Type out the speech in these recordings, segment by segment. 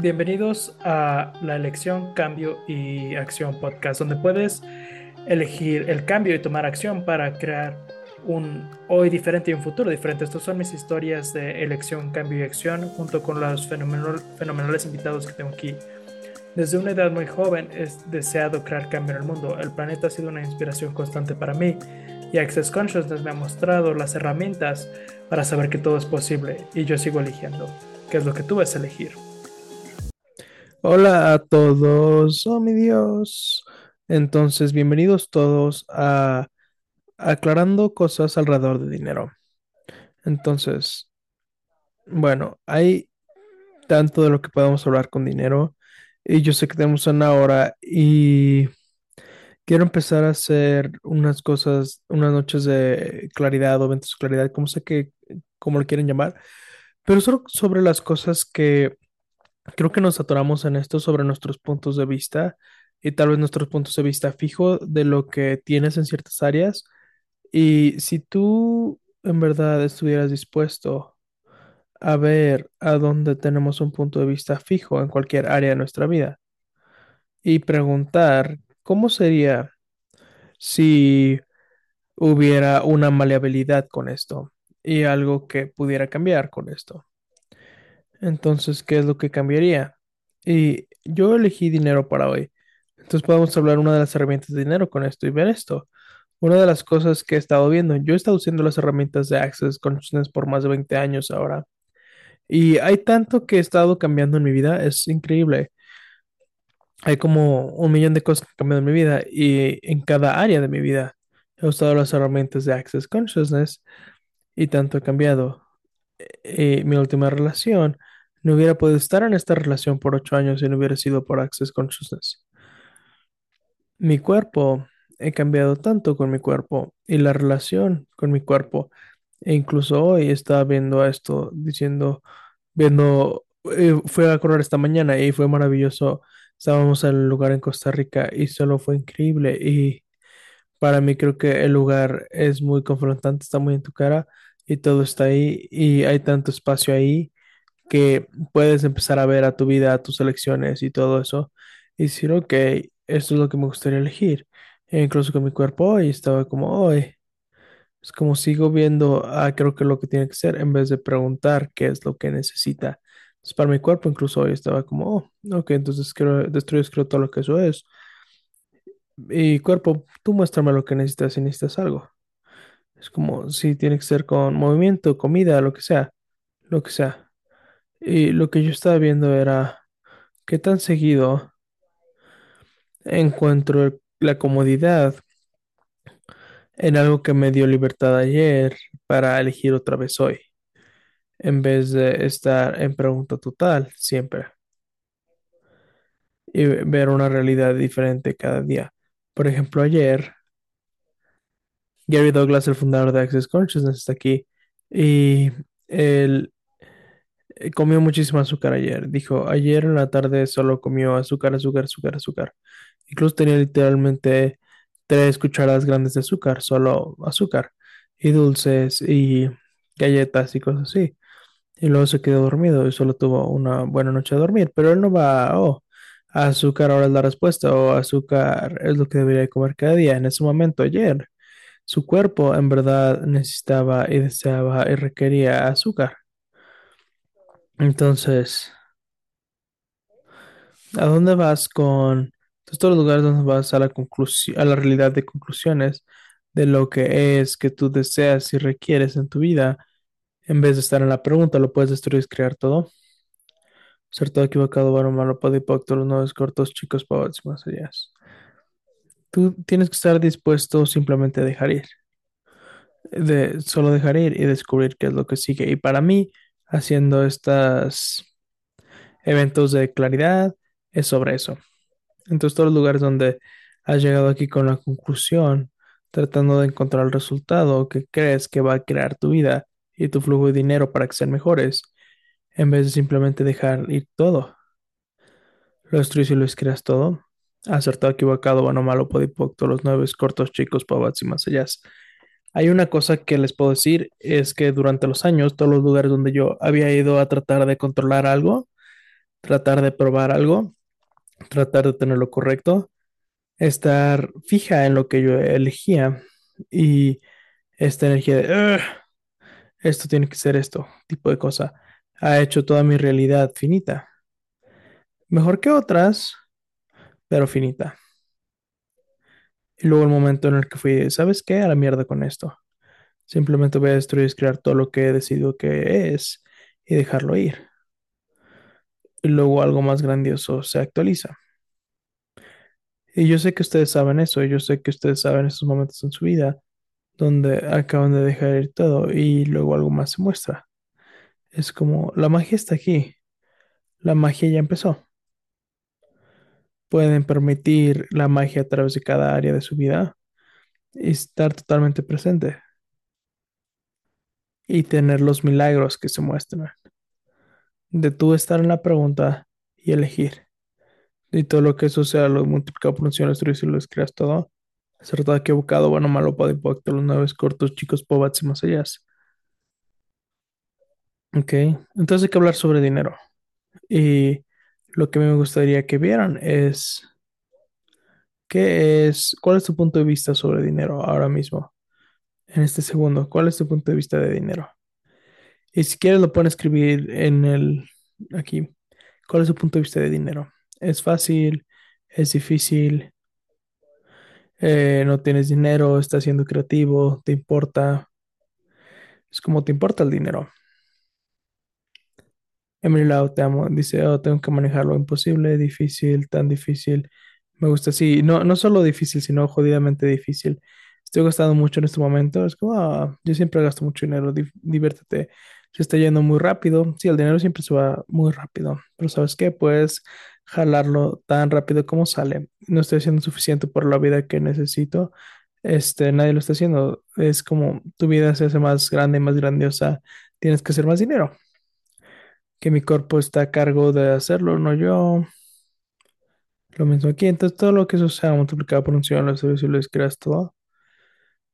Bienvenidos a la elección, cambio y acción podcast, donde puedes elegir el cambio y tomar acción para crear un hoy diferente y un futuro diferente. Estas son mis historias de elección, cambio y acción, junto con los fenomenal, fenomenales invitados que tengo aquí. Desde una edad muy joven he deseado crear cambio en el mundo. El planeta ha sido una inspiración constante para mí y Access Consciousness me ha mostrado las herramientas para saber que todo es posible y yo sigo eligiendo. ¿Qué es lo que tú vas a elegir? Hola a todos, oh mi Dios. Entonces, bienvenidos todos a aclarando cosas alrededor de dinero. Entonces, bueno, hay tanto de lo que podemos hablar con dinero y yo sé que tenemos una hora y quiero empezar a hacer unas cosas, unas noches de claridad o eventos de claridad, como sé que, como lo quieren llamar, pero solo sobre las cosas que Creo que nos atoramos en esto sobre nuestros puntos de vista y tal vez nuestros puntos de vista fijo de lo que tienes en ciertas áreas. Y si tú en verdad estuvieras dispuesto a ver a dónde tenemos un punto de vista fijo en cualquier área de nuestra vida y preguntar cómo sería si hubiera una maleabilidad con esto y algo que pudiera cambiar con esto. Entonces, ¿qué es lo que cambiaría? Y yo elegí dinero para hoy. Entonces podemos hablar una de las herramientas de dinero con esto y ver esto. Una de las cosas que he estado viendo, yo he estado usando las herramientas de Access Consciousness por más de 20 años ahora. Y hay tanto que he estado cambiando en mi vida, es increíble. Hay como un millón de cosas que han cambiado en mi vida y en cada área de mi vida he usado las herramientas de Access Consciousness y tanto he cambiado. Eh, mi última relación no hubiera podido estar en esta relación por ocho años si no hubiera sido por Access Consciousness. Mi cuerpo, he cambiado tanto con mi cuerpo y la relación con mi cuerpo. E incluso hoy estaba viendo esto, diciendo, viendo, eh, fue a correr esta mañana y fue maravilloso. Estábamos en el lugar en Costa Rica y solo fue increíble. Y para mí creo que el lugar es muy confrontante, está muy en tu cara y todo está ahí y hay tanto espacio ahí que puedes empezar a ver a tu vida, a tus elecciones y todo eso, y decir, ok, esto es lo que me gustaría elegir. E incluso con mi cuerpo hoy estaba como, hoy, es como sigo viendo, ah, creo que lo que tiene que ser, en vez de preguntar qué es lo que necesita. Entonces, para mi cuerpo, incluso hoy estaba como, oh, ok, entonces quiero destruir, creo todo lo que eso es. Y cuerpo, tú muéstrame lo que necesitas si necesitas algo. Es como si tiene que ser con movimiento, comida, lo que sea, lo que sea. Y lo que yo estaba viendo era qué tan seguido encuentro la comodidad en algo que me dio libertad ayer para elegir otra vez hoy, en vez de estar en pregunta total siempre y ver una realidad diferente cada día. Por ejemplo, ayer Gary Douglas, el fundador de Access Consciousness, está aquí y él comió muchísimo azúcar ayer. Dijo, ayer en la tarde solo comió azúcar, azúcar, azúcar, azúcar. Incluso tenía literalmente tres cucharadas grandes de azúcar, solo azúcar, y dulces y galletas y cosas así. Y luego se quedó dormido y solo tuvo una buena noche de dormir. Pero él no va, oh, azúcar ahora es la respuesta, o azúcar es lo que debería comer cada día. En ese momento, ayer, su cuerpo en verdad necesitaba y deseaba y requería azúcar. Entonces, ¿a dónde vas con pues, todos los lugares donde vas a la conclusión, a la realidad de conclusiones de lo que es que tú deseas y requieres en tu vida, en vez de estar en la pregunta, lo puedes destruir y crear todo? Ser todo equivocado, bueno, malo, podipocto, los nuevos cortos, chicos, pavos y más allá. Tú tienes que estar dispuesto simplemente a dejar ir. De solo dejar ir y descubrir qué es lo que sigue. Y para mí, haciendo estos eventos de claridad es sobre eso. Entonces, todos los lugares donde has llegado aquí con la conclusión, tratando de encontrar el resultado que crees que va a crear tu vida y tu flujo de dinero para que sean mejores, en vez de simplemente dejar ir todo. Lo destruyes y lo creas todo. Acertado, equivocado, bueno, malo, podipocto, los nueve cortos, chicos, pavats y más allá. Hay una cosa que les puedo decir, es que durante los años, todos los lugares donde yo había ido a tratar de controlar algo, tratar de probar algo, tratar de tener lo correcto, estar fija en lo que yo elegía y esta energía de "Ugh, esto tiene que ser esto, tipo de cosa, ha hecho toda mi realidad finita. Mejor que otras, pero finita. Y luego el momento en el que fui, ¿sabes qué? A la mierda con esto. Simplemente voy a destruir y crear todo lo que he decidido que es y dejarlo ir. Y luego algo más grandioso se actualiza. Y yo sé que ustedes saben eso, yo sé que ustedes saben esos momentos en su vida donde acaban de dejar ir todo y luego algo más se muestra. Es como, la magia está aquí, la magia ya empezó. Pueden permitir la magia a través de cada área de su vida y estar totalmente presente y tener los milagros que se muestran. De tú estar en la pregunta y elegir. Y todo lo que eso sea, lo multiplicado por un señor y lo creas todo. Acertado, equivocado, bueno, malo, para impacto, los nueve cortos, chicos, pobats y más allá. Ok, entonces hay que hablar sobre dinero. Y lo que me gustaría que vieran es qué es, cuál es tu punto de vista sobre dinero ahora mismo, en este segundo. ¿Cuál es tu punto de vista de dinero? Y si quieres lo pueden escribir en el aquí. ¿Cuál es tu punto de vista de dinero? ¿Es fácil? ¿Es difícil? Eh, ¿no tienes dinero? ¿Estás siendo creativo? ¿Te importa? Es como te importa el dinero. Emily Lau, te amo. Dice, oh, tengo que manejar lo imposible, difícil, tan difícil. Me gusta así. No, no solo difícil, sino jodidamente difícil. Estoy gastando mucho en este momento. Es como, ah, yo siempre gasto mucho dinero. Di- diviértete. Se está yendo muy rápido. Sí, el dinero siempre se va muy rápido. Pero ¿sabes qué? Puedes jalarlo tan rápido como sale. No estoy haciendo suficiente por la vida que necesito. Este, nadie lo está haciendo. Es como tu vida se hace más grande, más grandiosa. Tienes que hacer más dinero que mi cuerpo está a cargo de hacerlo, no yo. Lo mismo aquí, entonces todo lo que eso sea multiplicado por un cielo, lo si lo creas todo.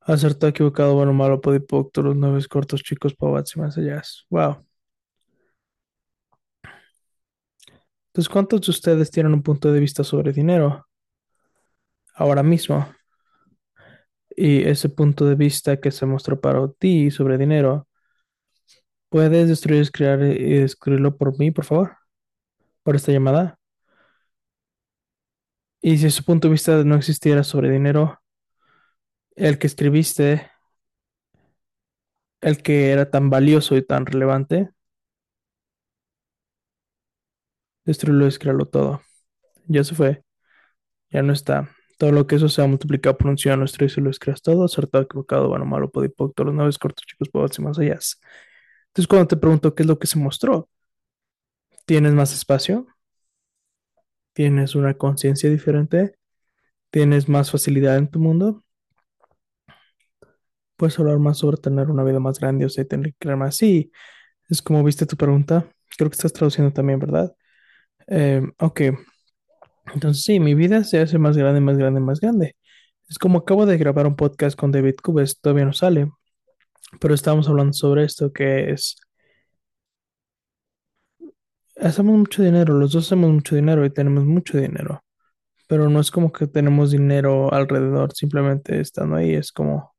Acertado, equivocado, bueno, malo, podipocto, los nueve cortos, chicos, pavats y más allá. Wow. Entonces, ¿cuántos de ustedes tienen un punto de vista sobre dinero ahora mismo? Y ese punto de vista que se mostró para ti sobre dinero, ¿puedes destruir, crear y escribirlo por mí, por favor? Por esta llamada. Y si ese punto de vista no existiera sobre dinero, el que escribiste el que era tan valioso y tan relevante, destruirlo y descrearlo todo. Ya se fue, ya no está. Todo lo que eso se ha multiplicado por un ciudadano, destruir y lo descreas todo, acertado, equivocado, bueno, malo, podipoc, todos los nueve cortos, chicos, pobres y más allá. Entonces, cuando te pregunto qué es lo que se mostró, ¿tienes más espacio? ¿Tienes una conciencia diferente? ¿Tienes más facilidad en tu mundo? ¿Puedes hablar más sobre tener una vida más grandiosa y tener que crear más? Sí, es como viste tu pregunta. Creo que estás traduciendo también, ¿verdad? Eh, ok, entonces sí, mi vida se hace más grande, más grande, más grande. Es como acabo de grabar un podcast con David Cubes, todavía no sale, pero estábamos hablando sobre esto que es, hacemos mucho dinero, los dos hacemos mucho dinero y tenemos mucho dinero, pero no es como que tenemos dinero alrededor, simplemente estando ahí, es como,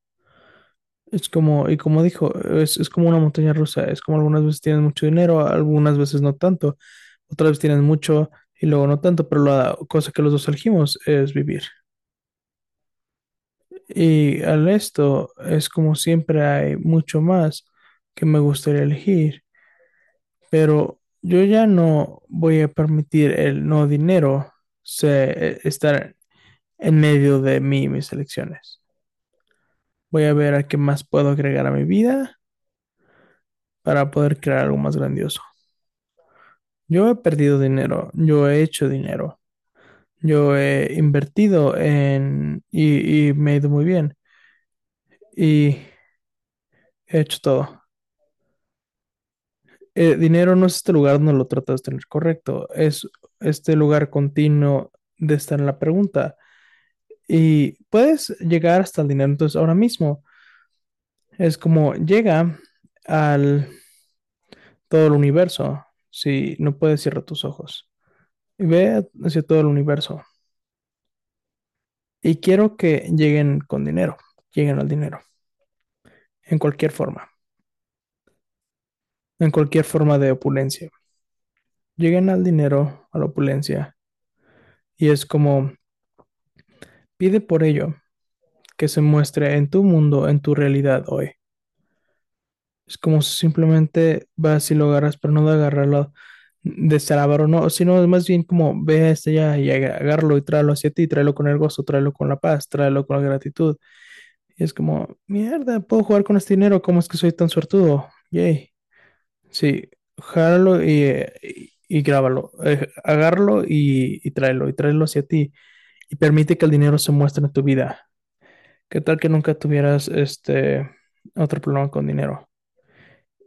es como, y como dijo, es, es como una montaña rusa, es como algunas veces tienes mucho dinero, algunas veces no tanto, otras veces tienes mucho y luego no tanto, pero la cosa que los dos elegimos es vivir. Y al esto es como siempre hay mucho más que me gustaría elegir, pero yo ya no voy a permitir el no dinero se- estar en medio de mí y mis elecciones. Voy a ver a qué más puedo agregar a mi vida para poder crear algo más grandioso. Yo he perdido dinero, yo he hecho dinero, yo he invertido en y, me ha ido muy bien y he hecho todo. eh, dinero no es este lugar donde lo tratas de tener correcto, es este lugar continuo de estar en la pregunta. Y puedes llegar hasta el dinero. Entonces, ahora mismo es como llega al todo el universo. Si no puedes, cierra tus ojos y ve hacia todo el universo. Y quiero que lleguen con dinero, lleguen al dinero, en cualquier forma, en cualquier forma de opulencia. Lleguen al dinero, a la opulencia. Y es como, pide por ello que se muestre en tu mundo, en tu realidad hoy. Es como si simplemente vas y lo agarras, pero no de agarrarlo de ser avaro, no, sino más bien como ve a este ya y agarrarlo y tráelo hacia ti, tráelo con el gozo, tráelo con la paz, tráelo con la gratitud. Y es como, mierda, puedo jugar con este dinero, ¿cómo es que soy tan suertudo? Yay. Sí, jálalo y, y, y grábalo, eh, y, y tráelo, y tráelo hacia ti. Y permite que el dinero se muestre en tu vida. ¿Qué tal que nunca tuvieras este otro problema con dinero?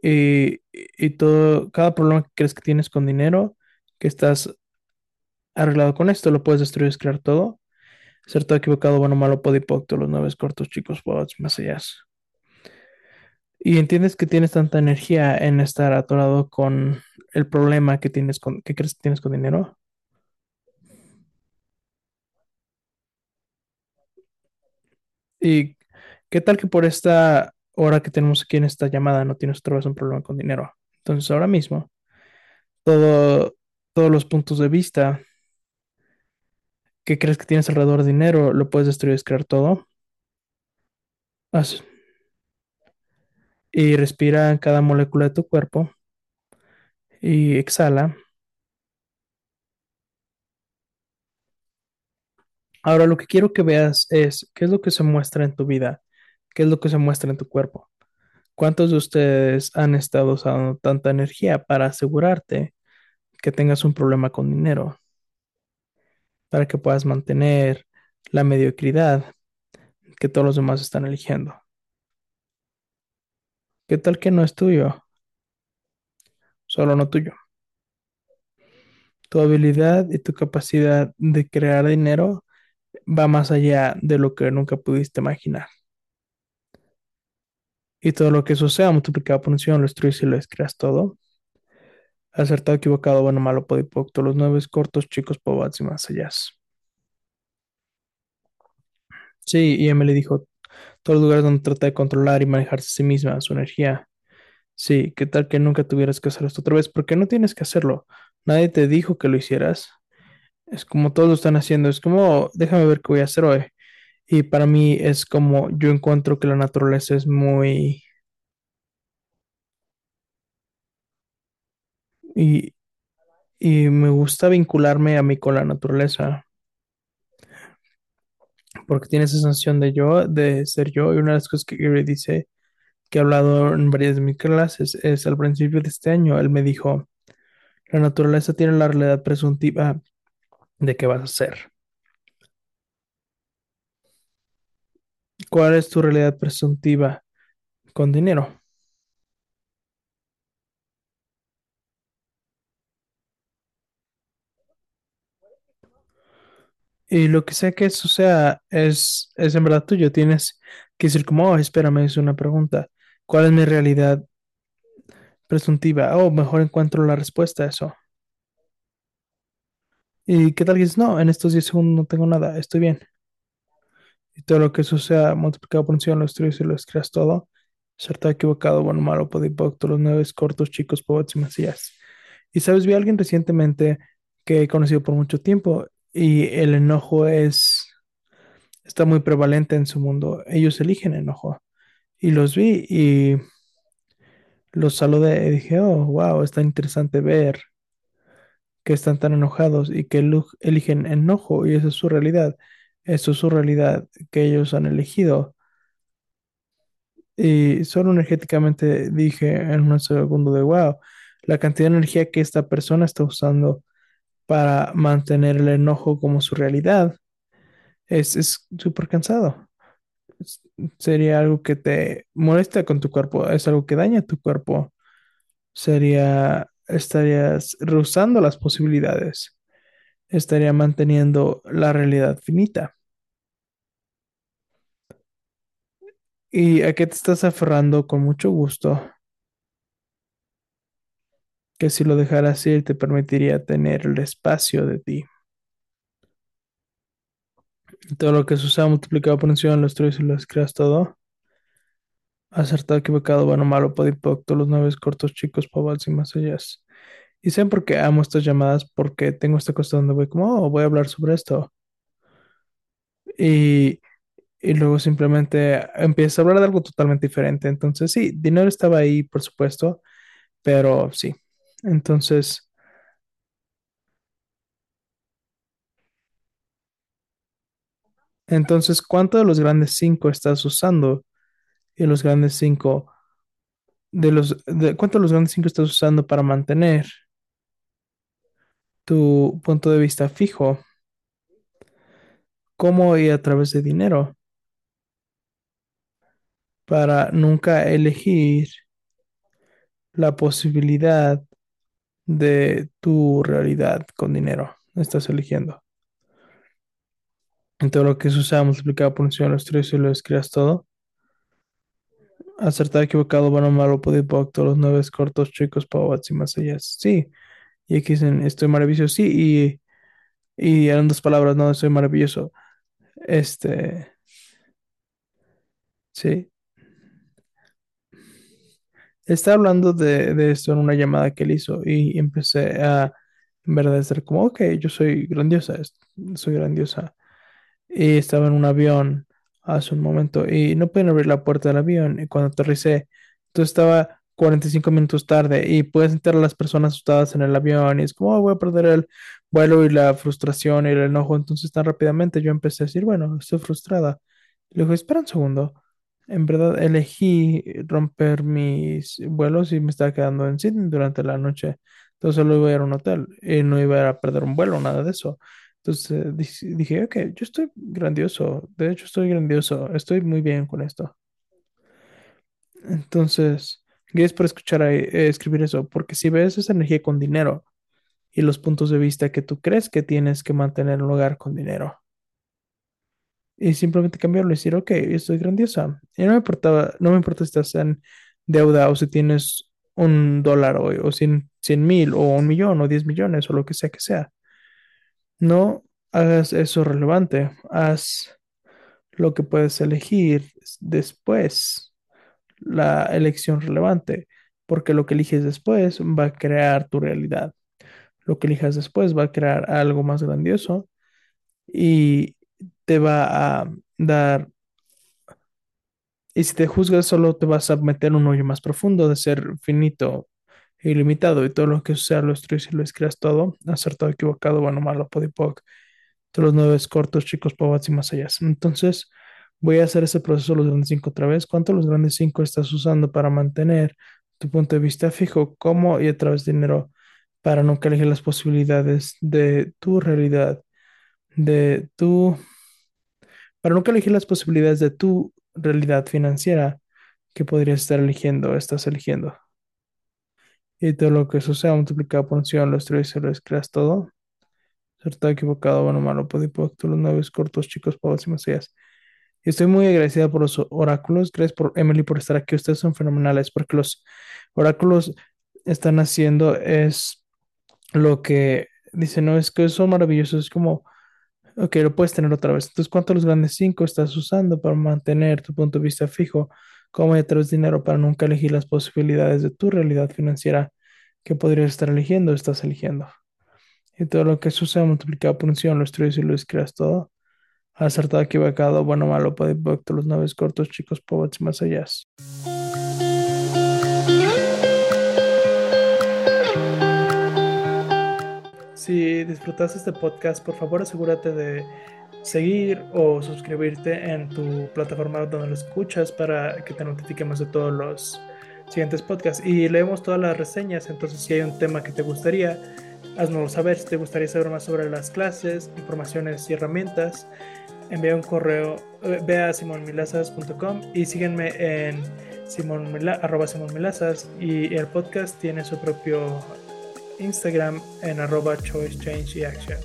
Y, y todo, cada problema que crees que tienes con dinero, que estás arreglado con esto, lo puedes destruir, es crear todo. Ser todo equivocado, bueno, malo, podipocto, los nueve cortos, chicos, pods, más allá. Y entiendes que tienes tanta energía en estar atorado con el problema que tienes con, que crees que tienes con dinero. ¿Y qué tal que por esta hora que tenemos aquí en esta llamada no tienes otra vez un problema con dinero? Entonces ahora mismo, todo, todos los puntos de vista que crees que tienes alrededor de dinero, lo puedes destruir, es crear todo. Haz- y respira cada molécula de tu cuerpo y exhala. Ahora lo que quiero que veas es qué es lo que se muestra en tu vida, qué es lo que se muestra en tu cuerpo. ¿Cuántos de ustedes han estado usando tanta energía para asegurarte que tengas un problema con dinero, para que puedas mantener la mediocridad que todos los demás están eligiendo? ¿Qué tal que no es tuyo? Solo no tuyo. Tu habilidad y tu capacidad de crear dinero va más allá de lo que nunca pudiste imaginar. Y todo lo que eso sea multiplicado por un lo destruyes y lo descreas todo. Acertado, equivocado, bueno, malo, podipocto, los nueve cortos, chicos, pobats y más allá. Sí, y Emily dijo, todos los lugares donde trata de controlar y manejarse a sí misma, su energía. Sí, ¿qué tal que nunca tuvieras que hacer esto otra vez? Porque no tienes que hacerlo. Nadie te dijo que lo hicieras. Es como todos lo están haciendo. Es como, déjame ver qué voy a hacer hoy. Y para mí es como yo encuentro que la naturaleza es muy... Y, y me gusta vincularme a mí con la naturaleza. Porque tiene esa sensación de yo, de ser yo. Y una de las cosas que Gary dice, que he hablado en varias de mis clases, es al principio de este año, él me dijo, la naturaleza tiene la realidad presuntiva de qué vas a hacer. ¿Cuál es tu realidad presuntiva con dinero? Y lo que sea que eso sea, es, es en verdad tuyo. Tienes que decir como, oh, espérame, es una pregunta. ¿Cuál es mi realidad presuntiva? Oh, mejor encuentro la respuesta a eso. ¿Y qué tal que dices, no, en estos 10 segundos no tengo nada, estoy bien? Y todo lo que eso sea multiplicado por un cien, lo destruyes y lo creas todo. Cierto, equivocado, bueno, malo, podipocto, los nueve cortos, chicos, poets y macías. Y sabes, vi a alguien recientemente que he conocido por mucho tiempo y el enojo es, está muy prevalente en su mundo. Ellos eligen enojo. Y los vi y los saludé y dije, oh, wow, está interesante ver que están tan enojados y que eligen enojo y esa es su realidad. Eso es su realidad que ellos han elegido. Y solo energéticamente dije en un segundo de wow, la cantidad de energía que esta persona está usando para mantener el enojo como su realidad es súper cansado. Sería algo que te molesta con tu cuerpo, es algo que daña tu cuerpo. Sería, estarías rehusando las posibilidades, estaría manteniendo la realidad finita. ¿Y a qué te estás aferrando con mucho gusto? que si lo dejaras ir te permitiría tener el espacio de ti. Todo lo que se usa multiplicado por encima lo destruyes y lo creas todo. Acertado, equivocado, bueno, malo, podipoc, todos los nueve cortos, chicos, pavos y más allá. Y sé por qué amo estas llamadas, porque tengo esta cosa donde voy como, oh, voy a hablar sobre esto. Y, y luego simplemente empiezo a hablar de algo totalmente diferente. Entonces, sí, dinero estaba ahí, por supuesto, pero sí. Entonces, entonces, ¿cuánto de los grandes cinco estás usando? Y los grandes cinco, de los, de, ¿cuánto de los grandes cinco estás usando para mantener tu punto de vista fijo? ¿Cómo y a través de dinero? Para nunca elegir la posibilidad de tu realidad con dinero. Estás eligiendo. En todo lo que se usa multiplicado por un los tres y lo escribas todo. Acertado, equivocado, bueno, malo, podipoc, todos los nueve cortos, chicos, pavats y más allá. Sí. Y aquí dicen, estoy maravilloso. Sí. Y, y eran dos palabras, no, estoy maravilloso. Este. Sí. Estaba hablando de, de esto en una llamada que él hizo y empecé a, en verdad, ser como, ok, yo soy grandiosa, soy grandiosa. Y estaba en un avión hace un momento y no pueden abrir la puerta del avión y cuando aterricé, entonces estaba 45 minutos tarde y puedes sentir a las personas asustadas en el avión y es como, "Oh, voy a perder el vuelo y la frustración y el enojo. Entonces tan rápidamente yo empecé a decir, bueno, estoy frustrada. Le digo, espera un segundo. En verdad elegí romper mis vuelos y me estaba quedando en Sydney durante la noche. Entonces solo iba a ir a un hotel y no iba a perder un vuelo, nada de eso. Entonces eh, dije, ok, yo estoy grandioso. De hecho, estoy grandioso. Estoy muy bien con esto. Entonces, gracias por escuchar ahí, eh, escribir eso, porque si ves esa energía con dinero y los puntos de vista que tú crees que tienes que mantener un lugar con dinero, y simplemente cambiarlo y decir, ok, yo estoy grandiosa. Y no me importaba, no me importa si estás en deuda o si tienes un dólar o, o cien, cien mil o un millón o diez millones o lo que sea que sea. No hagas eso relevante. Haz lo que puedes elegir después, la elección relevante, porque lo que eliges después va a crear tu realidad. Lo que elijas después va a crear algo más grandioso y te va a dar, y si te juzgas solo te vas a meter en un hoyo más profundo de ser finito e ilimitado y todo lo que sea lo destruyes y lo creas todo, acertado, equivocado, bueno, malo, podipoc, todos los nueve cortos, chicos, pavats y más allá. Entonces, voy a hacer ese proceso de los grandes cinco otra vez. ¿Cuántos los grandes cinco estás usando para mantener tu punto de vista fijo? ¿Cómo y a través de dinero para nunca elegir las posibilidades de tu realidad, de tu, para nunca elegir las posibilidades de tu realidad financiera que podrías estar eligiendo, estás eligiendo? Y todo lo que suceda multiplicado por un cien, los tres y lo creas todo. Acertado, equivocado, bueno, malo, podipoc, los nueve cortos, chicos, pavos y. Y estoy muy agradecida por los oráculos. Gracias por Emily por estar aquí. Ustedes son fenomenales porque los oráculos están haciendo es lo que dicen, no, es que son maravillosos. Es como, ok, lo puedes tener otra vez. Entonces, ¿cuántos de los grandes cinco estás usando para mantener tu punto de vista fijo? ¿Cómo traes dinero para nunca elegir las posibilidades de tu realidad financiera que podrías estar eligiendo? Estás eligiendo. Y todo lo que sucede multiplicado por un cien, lo estrellas y lo creas todo. Acertado, equivocado, bueno, malo, podipoc, los naves cortos, chicos, pobres y más allá. Si disfrutaste este podcast, por favor asegúrate de seguir o suscribirte en tu plataforma donde lo escuchas para que te notifiquemos de todos los siguientes podcasts. Y leemos todas las reseñas, entonces si hay un tema que te gustaría, haznoslo saber. Si te gustaría saber más sobre las clases, informaciones y herramientas, envía un correo, ve a simonmilazas.com y síguenme en arroba simonmilazas y el podcast tiene su propio Instagram en arroba choice, change y action.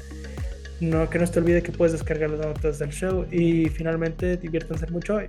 No, que no se te olvide que puedes descargar las notas del show y finalmente diviértanse mucho hoy.